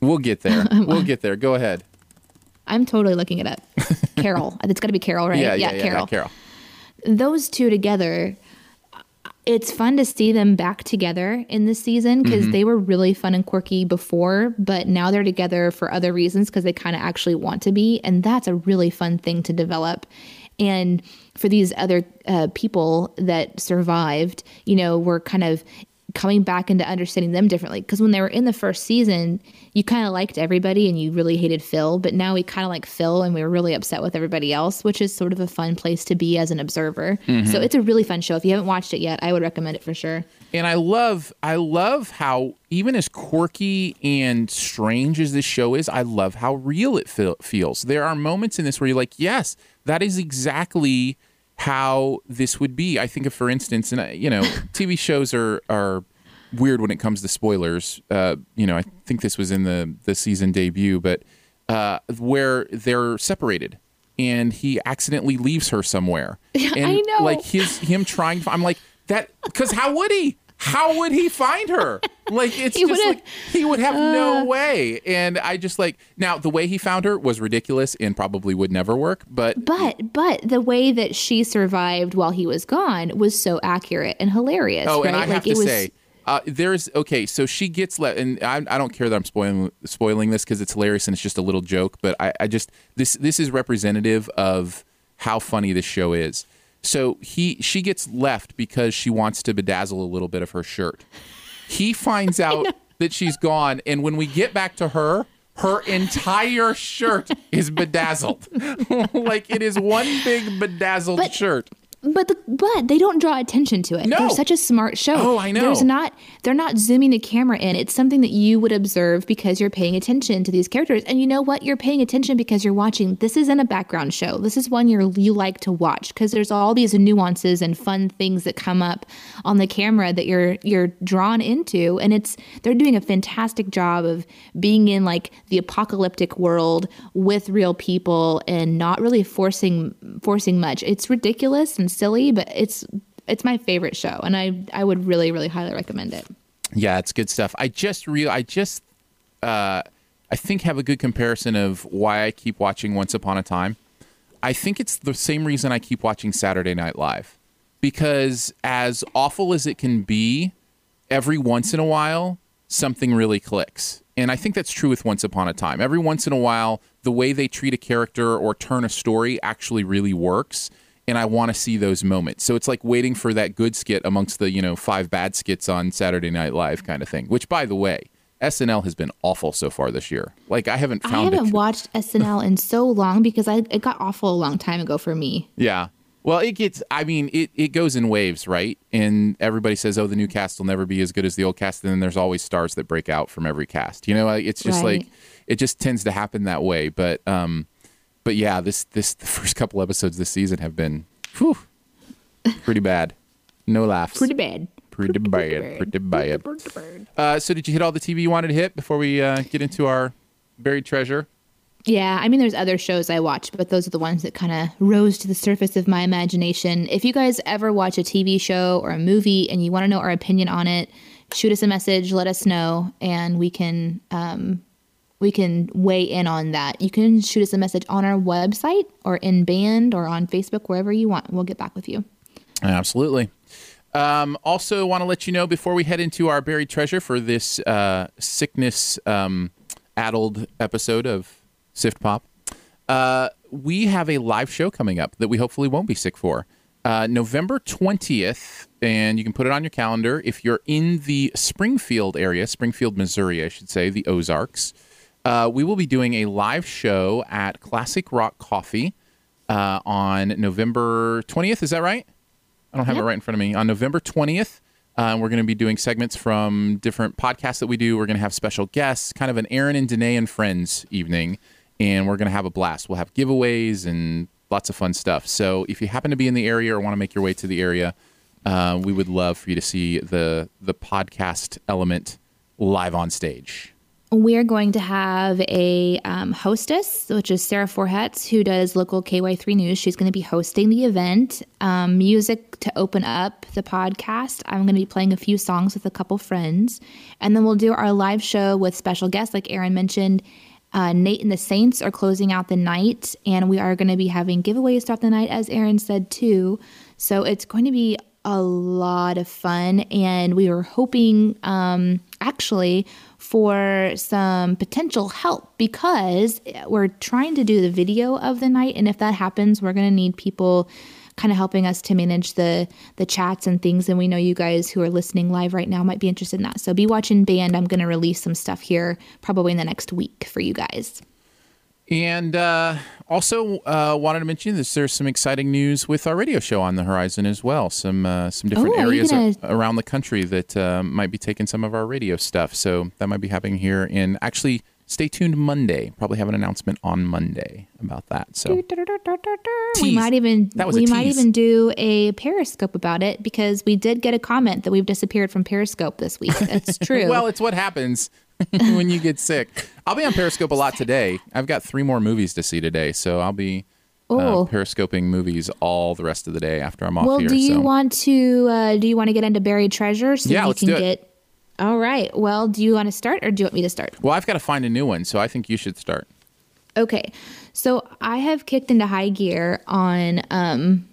We'll get there. We'll get there. Go ahead. I'm totally looking it up. Carol. It's got to be Carol, right? Yeah, yeah, yeah, Carol. Carol. Those two together, it's fun to see them back together in this season because Mm-hmm. they were really fun and quirky before, but now they're together for other reasons because they kind of actually want to be. And that's a really fun thing to develop. And for these other uh, people that survived, you know, we're kind of coming back into understanding them differently. Because when they were in the first season, you kind of liked everybody and you really hated Phil, but now we kind of like Phil and we were really upset with everybody else, which is sort of a fun place to be as an observer. So mm-hmm. it's a really fun show. If you haven't watched it yet, I would recommend it for sure. And I love, I love how even as quirky and strange as this show is, I love how real it feel, feels. There are moments in this where you're like, yes, that is exactly how this would be. I think of, for instance, and I- you know, TV shows are are weird when it comes to spoilers. Uh, you know, I think this was in the the season debut, but uh, where they're separated. And he accidentally leaves her somewhere. And I know. Like his him trying. I'm like that because how would he? How would he find her? Like it's He just like he would have no way. And I just like now the way he found her was ridiculous and probably would never work. But But but the way that she survived while he was gone was so accurate and hilarious. oh, right? and I have to was say. Uh, there's okay, so she gets let, and I, I don't care that I'm spoiling spoiling this because it's hilarious and it's just a little joke. But I, I just this this is representative of how funny this show is. So he she gets left because she wants to bedazzle a little bit of her shirt. He finds out that she's gone, and when we get back to her, her entire shirt is bedazzled. like it is one big bedazzled But- shirt. But the, but they don't draw attention to it. No. They're such a smart show. Oh, I know. There's not they're not zooming the camera in. It's something that you would observe because you're paying attention to these characters. And you know what? You're paying attention because you're watching. This isn't a background show. This is one you're you like to watch because there's all these nuances and fun things that come up on the camera that you're you're drawn into. And it's they're doing a fantastic job of being in like the apocalyptic world with real people and not really forcing forcing much. It's ridiculous and silly, but it's it's my favorite show, and I I would really really highly recommend it. Yeah, it's good stuff. I just real I just uh I think have a good comparison of why I keep watching Once Upon a Time. I think it's the same reason I keep watching Saturday Night Live. Because as awful as it can be, every once in a while something really clicks. And I think that's true with Once Upon a Time. Every once in a while, the way they treat a character or turn a story actually really works. And I want to see those moments. So it's like waiting for that good skit amongst the, you know, five bad skits on Saturday Night Live kind of thing. Which, by the way, SNL has been awful so far this year. Like, I haven't found I haven't it. watched SNL in so long because I it got awful a long time ago for me. Yeah. Well, it gets, I mean, it, it goes in waves, right? And everybody says, oh, the new cast will never be as good as the old cast. And then there's always stars that break out from every cast. You know, it's just Right. like, it just tends to happen that way. But, um, but yeah, this, this, the first couple episodes this season have been, whew, pretty bad. No laughs. Pretty bad. Pretty bad. Pretty bad. Uh, so did you hit all the TV you wanted to hit before we uh, get into our buried treasure? Yeah, I mean, there's other shows I watch, but those are the ones that kind of rose to the surface of my imagination. If you guys ever watch a TV show or a movie and you want to know our opinion on it, shoot us a message, let us know, and we can um, we can weigh in on that. You can shoot us a message on our website or in band or on Facebook, wherever you want. We'll get back with you. Absolutely. Um, also, want to let you know before we head into our buried treasure for this uh, sickness um, addled episode of Sift Pop, uh, we have a live show coming up that we hopefully won't be sick for. Uh, November 20th, and you can put it on your calendar if you're in the Springfield area, Springfield, Missouri, I should say, the Ozarks. Uh, we will be doing a live show at Classic Rock Coffee uh, on November 20th. Is that right? I don't have it right in front of me. On November 20th, uh, we're going to be doing segments from different podcasts that we do. We're going to have special guests, kind of an Aaron and Danae and Friends evening, and we're going to have a blast. We'll have giveaways and lots of fun stuff. So if you happen to be in the area or want to make your way to the area, uh, we would love for you to see the the podcast element live on stage. We're going to have a um, hostess, which is Sarah Forhetz, who does local KY3 News. She's going to be hosting the event. Um, music to open up the podcast. I'm going to be playing a few songs with a couple friends. And then we'll do our live show with special guests, like Aaron mentioned. Uh, Nate and the Saints are closing out the night, and we are going to be having giveaways throughout the night, as Aaron said, too. So it's going to be a lot of fun. And we were hoping, um, actually, for some potential help because we're trying to do the video of the night. And if that happens, we're going to need people kind of helping us to manage the the chats and things. And we know you guys who are listening live right now might be interested in that. So be watching band. I'm going to release some stuff here probably in the next week for you guys and uh, also uh, wanted to mention this: there's some exciting news with our radio show on the horizon as well. Some uh, some different Oh, areas gonna- a- around the country that uh, might be taking some of our radio stuff. So that might be happening here. And actually, stay tuned Monday. Probably have an announcement on Monday about that. So we might even That was a we might even do a periscope about it because we did get a comment that we've disappeared from periscope this week that's true well, it's what happens when you get sick. I'll be on Periscope a lot today. I've got three more movies to see today, so I'll be. Uh, periscoping movies all the rest of the day after I'm off well here. do you so. want to uh, do you want to get into buried treasure so Yeah, you let's can do it. get all right well do you want to start or do you want me to start Well, I've got to find a new one, so I think you should start. Okay, so I have kicked into high gear on um,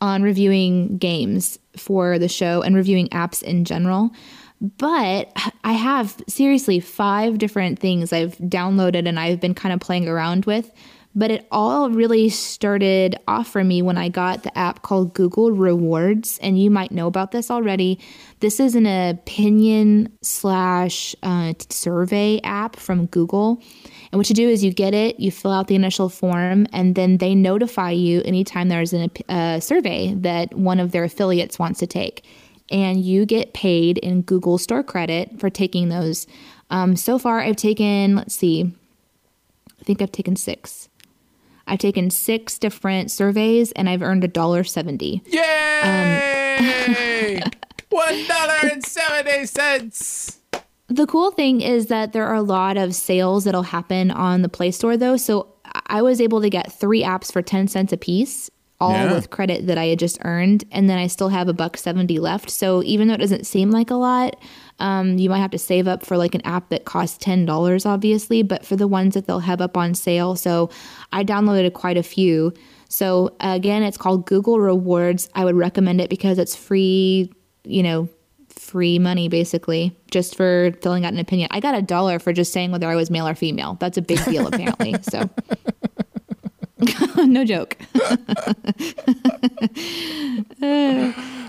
on reviewing games for the show and reviewing apps in general. But I have seriously five different things I've downloaded and I've been kind of playing around with. But it all really started off for me when I got the app called Google Rewards. And you might know about this already. This is an opinion slash uh, survey app from Google. And what you do is you get it, you fill out the initial form, and then they notify you anytime there's a uh, survey that one of their affiliates wants to take. And you get paid in Google Store credit for taking those. Um, so far, I've taken, let's see, I think I've taken six. I've taken six different surveys and I've earned a dollar seventy. Yay! One dollar and seventy cents. The cool thing is that there are a lot of sales that'll happen on the Play Store, though. So I was able to get three apps for 10 cents a piece, all Yeah. with credit that I had just earned. And then I still have a buck 70 left. So even though it doesn't seem like a lot, um, you might have to save up for like an app that costs $10, obviously, but for the ones that they'll have up on sale. So I downloaded quite a few. So again, it's called Google Rewards. I would recommend it because it's free, you know, free money basically just for filling out an opinion. I got a dollar for just saying whether I was male or female. That's a big deal apparently. So no joke.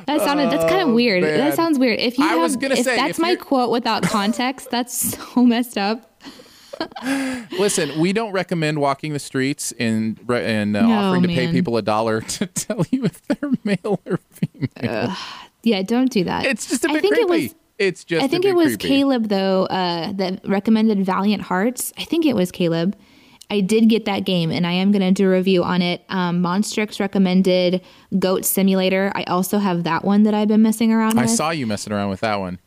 That sounded that's kind of weird. Oh. That sounds weird. If you I have, was gonna say, that's my quote without context, that's so messed up. Listen, we don't recommend walking the streets and and uh, No, offering to pay people a dollar to tell you if they're male or female. Yeah, don't do that. it's just a I bit think creepy. it was it's just. I think it was creepy. Caleb though uh, that recommended Valiant Hearts. I think it was Caleb. I did get that game, and I am going to do a review on it. Um, Monstrix recommended Goat Simulator. I also have that one that I've been messing around I with. saw you messing around with that one.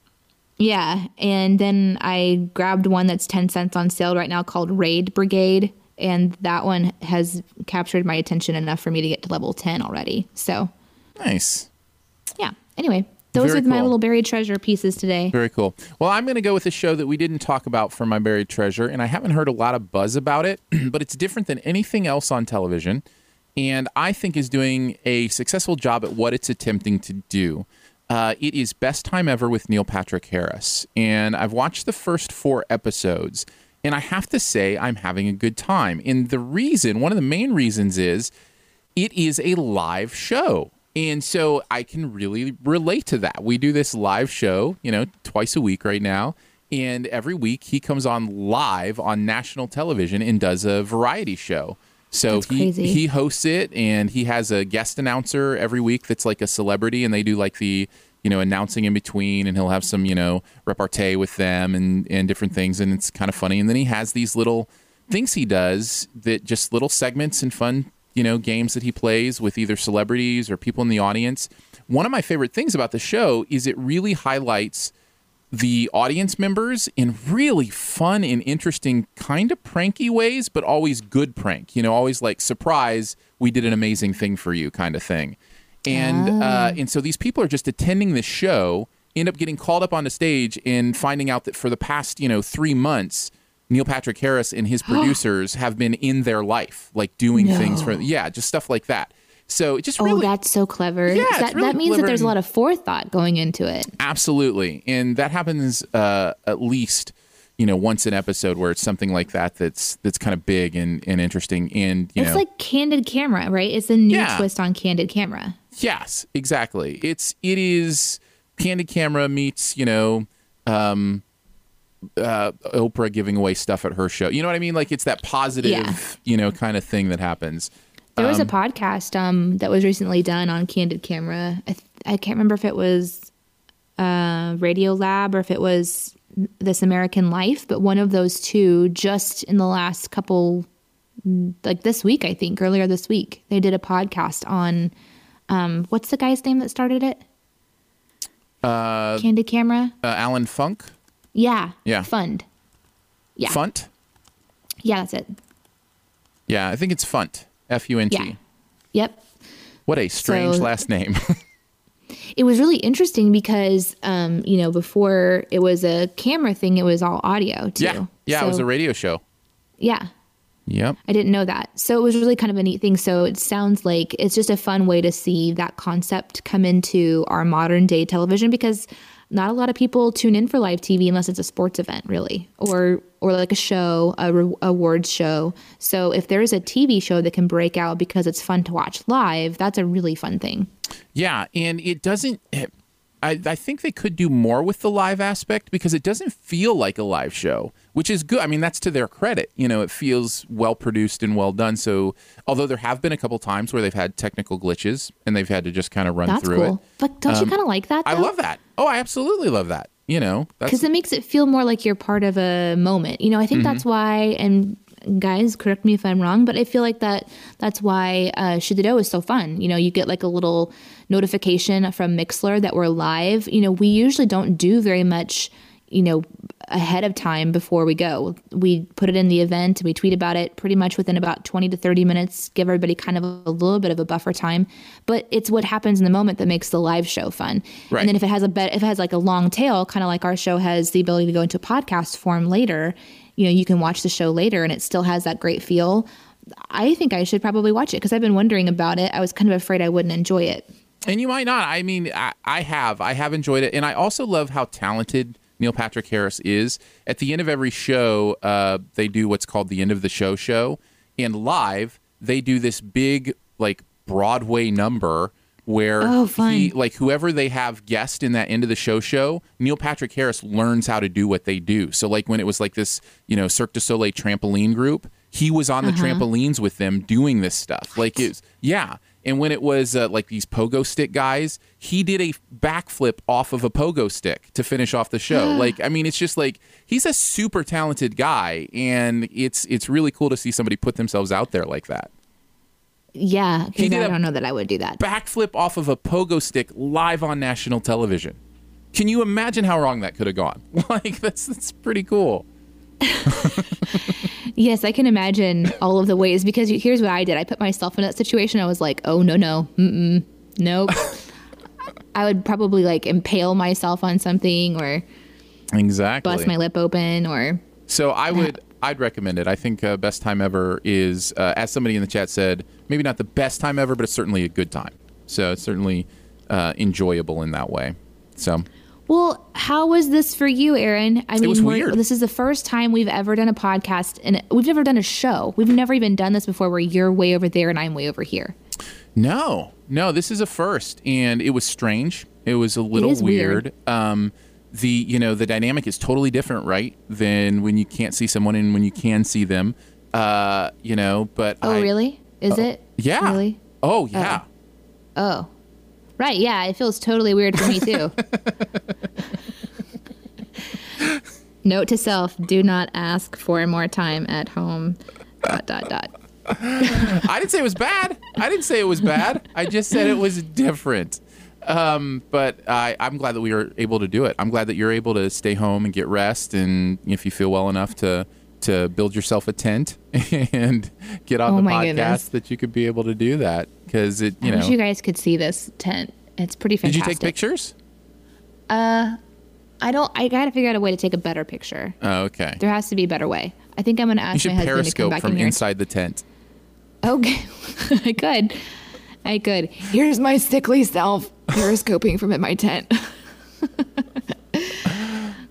Yeah, and then I grabbed one that's ten cents on sale right now called Raid Brigade, and that one has captured my attention enough for me to get to level ten already. So Nice. yeah. Anyway, those Very are my little buried treasure pieces today. Very cool. Well, I'm going to go with a show that we didn't talk about for my buried treasure, and I haven't heard a lot of buzz about it, but it's different than anything else on television, and I think is doing a successful job at what it's attempting to do. Uh, it is Best Time Ever with Neil Patrick Harris, and I've watched the first four episodes, and I have to say I'm having a good time. And the reason, one of the main reasons, is it is a live show. And so I can really relate to that. We do this live show, you know, twice a week right now. And every week he comes on live on national television and does a variety show. So That's he, crazy. he hosts it and he has a guest announcer every week that's like a celebrity and they do like the, you know, announcing in between and he'll have some, you know, repartee with them and, and different things. And it's kind of funny. And then he has these little things he does that just little segments and fun you know games that he plays with either celebrities or people in the audience one of my favorite things about the show is it really highlights the audience members in really fun and interesting, kind of pranky ways, but always good prank. You know, always like surprise, we did an amazing thing for you, kind of thing. And uh, and so these people are just attending this show, end up getting called up onto stage and finding out that for the past you know three months. Neil Patrick Harris and his producers have been in their life, like doing things for, yeah, just stuff like that. So it just Oh, really, that's so clever. Yeah, that, really that means that there's a lot of forethought going into it. Absolutely, and that happens uh, at least you know once an episode where it's something like that that's that's kind of big and, and interesting. And you it's know, like candid camera, right? It's a new Yeah. twist on candid camera. yes, exactly. It's it is candid camera meets you know um, uh, Oprah giving away stuff at her show. You know what I mean? Like it's that positive Yeah. you know kind of thing that happens. There was a podcast um, that was recently done on candid camera. I, th- I can't remember if it was uh, Radiolab or if it was This American Life, but one of those two just in the last couple, like this week, I think, earlier this week, they did a podcast on um, what's the guy's name that started it? Uh, candid camera. Uh, Allen Funk, Yeah. Yeah. Fund. Yeah. Funt. Yeah, that's it. Yeah, I think it's Funt. F U N T. Yeah. Yep. What a strange So- last name. it was really interesting because um, you know before it was a camera thing it was all audio too yeah, yeah, it was a radio show. yeah Yep. i didn't know that so it was really kind of a neat thing so it sounds like it's just a fun way to see that concept come into our modern day television because not a lot of people tune in for live tv unless it's a sports event really or or like a show a re- awards show so if there is a tv show that can break out because it's fun to watch live that's a really fun thing Yeah, and it doesn't. Eh, I, I think they could do more with the live aspect because it doesn't feel like a live show, which is good. I mean, that's to their credit. You know, it feels well produced and well done. So, although there have been a couple times where they've had technical glitches and they've had to just kind of run that's through cool it. but don't you Um, kind of like that I love that. Oh, I absolutely love that. You know, because it makes it feel more like you're part of a moment. You know, I think that's why. And guys, correct me if I'm wrong, but I feel like that that's why uh, Dough is so fun. You know, you get like a little notification from Mixlr that we're live. You know, we usually don't do very much. You know, ahead of time before we go, we put it in the event. We tweet about it pretty much within about 20 to 30 minutes. Give everybody kind of a little bit of a buffer time, but it's what happens in the moment that makes the live show fun. Right. And then if it has a bet, if it has like a long tail, kind of like our show has the ability to go into podcast form later, you know, you can watch the show later and it still has that great feel. I think I should probably watch it because I've been wondering about it. I was kind of afraid I wouldn't enjoy it. And you might not. I mean, I, I have. I have enjoyed it. And I also love how talented Neil Patrick Harris is. At the end of every show, uh, they do what's called the end of the show show. And live, they do this big, like, Broadway number where Oh, he, like, whoever they have guest in that end of the show show, Neil Patrick Harris learns how to do what they do. So, like, when it was like this, you know, Cirque du Soleil trampoline group, he was on the trampolines with them doing this stuff. Like, it's, yeah. And when it was uh, like these pogo stick guys, he did a backflip off of a pogo stick to finish off the show. like, I mean, it's just like he's a super talented guy, and it's it's really cool to see somebody put themselves out there like that. Yeah, He because did I don't know that I would do that. Backflip off of a pogo stick live on national television. Can you imagine how wrong that could have gone? Like, that's that's pretty cool. Yes, I can imagine all of the ways because you- here's what I did. I put myself in that situation. I was like, oh, no, no, mm-mm, nope. I would probably like impale myself on something or Exactly. bust my lip open or So I would I'd recommend it. I think uh, best time ever is uh, as somebody in the chat said, maybe not the best time ever, but it's certainly a good time. So it's certainly uh, enjoyable in that way. So Well, how was this for you, Aaron? I mean, was weird. this is the first time we've ever done a podcast, and we've never done a show. We've never even done this before, where you're way over there and I'm way over here. no, no, this is a first, and it was strange. It was a little weird. weird. Um, the you know the dynamic is totally different, right? Than when you can't see someone and when you can see them. Uh, you know, but Oh, I- really? Is it? Yeah. Really? Oh yeah. Oh, right. Yeah, it feels totally weird for me too. Note to self: Do not ask for more time at home. Dot dot dot. I didn't say it was bad. I didn't say it was bad. I just said it was different. Um, but I, I'm glad that we were able to do it. I'm glad that you're able to stay home and get rest, and if you feel well enough to to build yourself a tent and get on Oh the podcast, goodness. that you could be able to do that because it, you I know. wish you guys could see this tent. It's pretty fantastic Did you take pictures? uh I don't. I gotta figure out a way to take a better picture. Oh, okay. There has to be a better way. I think I'm gonna You ask should my husband to come periscope back from in inside the tent. Okay, I could. I could. Here's my sickly self periscoping from in my tent.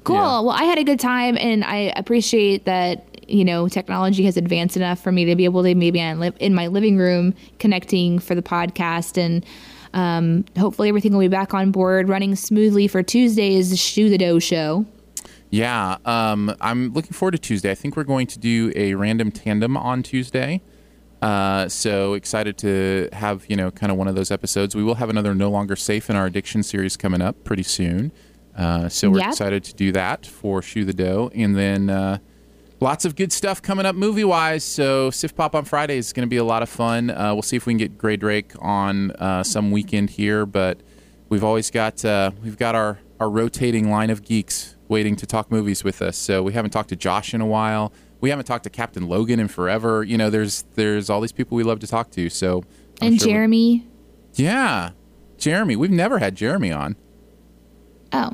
cool. Yeah. Well, I had a good time, and I appreciate that. You know, technology has advanced enough for me to be able to maybe in li- in my living room connecting for the podcast, and um, hopefully everything will be back on board, running smoothly for Tuesday's Shoe the Dough show. Yeah, um, I'm looking forward to Tuesday. I think we're going to do a random tandem on Tuesday. Uh, so excited to have you know kind of one of those episodes. We will have another No Longer Safe in our addiction series coming up pretty soon. Uh, so we're Yep. excited to do that for Shoe the Dough, and then uh, lots of good stuff coming up movie wise. So Sift Pop on Friday is going to be a lot of fun. Uh, we'll see if we can get Grae Drake on uh, some weekend here, but we've always got uh, we've got our our rotating line of geeks waiting to talk movies with us. So we haven't talked to Josh in a while. We haven't talked to Captain Logan in forever. You know, there's there's all these people we love to talk to. So I'm And sure we- Jeremy. yeah, Jeremy. We've never had Jeremy on. Oh,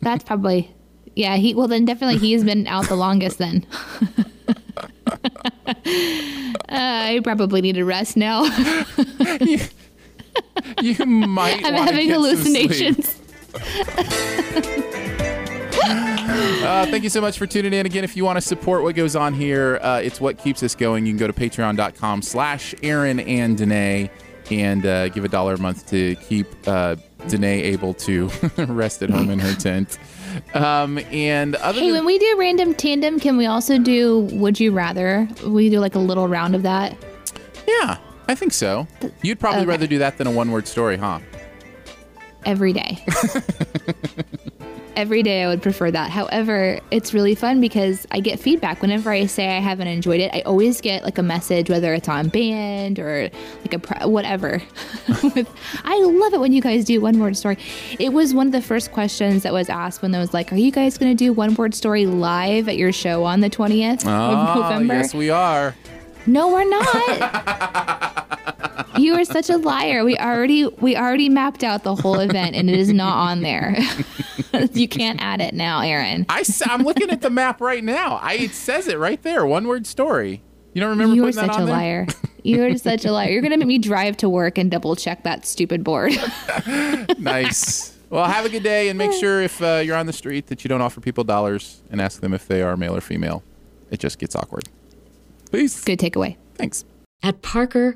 that's probably yeah. He well then definitely he's been out the longest then. uh, I probably need to rest now. You might. I'm having hallucinations. Uh, thank you so much for tuning in. Again, if you want to support what goes on here, uh, it's what keeps us going. You can go to patreon.com slash Aaron and Danae and uh, give a dollar a month to keep uh, Danae able to rest at home in her tent. Um, and other Hey, than, when we do random tandem, can we also do Would You Rather? We do like a little round of that. yeah, I think so. You'd probably Okay. rather do that than a one word story, huh? every day. every day I would prefer that. However, it's really fun because I get feedback whenever I say I haven't enjoyed it. I always get like a message, whether it's on band or like a pr- whatever. With, I love it when you guys do one word story. It was one of the first questions that was asked when I was like, "Are you guys going to do one word story live at your show on the twentieth of Oh, November?" yes, we are. No, we're not. you are such a liar. We already we already mapped out the whole event and it is not on there. you can't add it now, Aaron. I, am looking at the map right now. I, it says it right there. One word story. You don't remember You are putting that such a there? liar. You are such a liar. You're gonna make me drive to work and double check that stupid board. nice. Well, have a good day, and make sure if uh, you're on the street that you don't offer people dollars and ask them if they are male or female. It just gets awkward. Peace. Good takeaway. Thanks. At Parker,